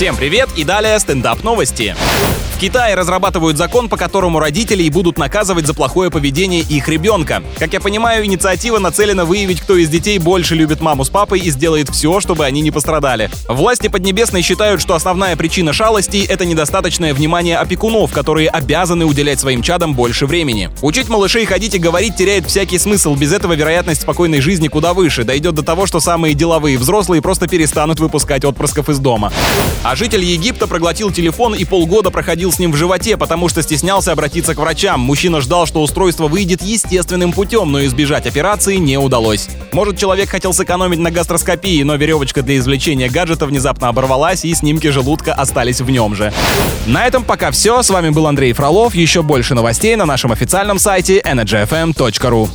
Всем привет и далее стендап новости. В Китае разрабатывают закон, по которому родителей будут наказывать за плохое поведение их ребенка. Как я понимаю, инициатива нацелена выявить, кто из детей больше любит маму с папой и сделает все, чтобы они не пострадали. Власти Поднебесной считают, что основная причина шалостей — это недостаточное внимание опекунов, которые обязаны уделять своим чадам больше времени. Учить малышей ходить и говорить теряет всякий смысл, без этого вероятность спокойной жизни куда выше, дойдет до того, что самые деловые взрослые просто перестанут выпускать отпрысков из дома. А житель Египта проглотил телефон и полгода проходил с ним в животе, потому что стеснялся обратиться к врачам. Мужчина ждал, что устройство выйдет естественным путем, но избежать операции не удалось. Может, человек хотел сэкономить на гастроскопии, но веревочка для извлечения гаджета внезапно оборвалась, и снимки желудка остались в нем же. На этом пока все. С вами был Андрей Фролов. Еще больше новостей на нашем официальном сайте energyfm.ru.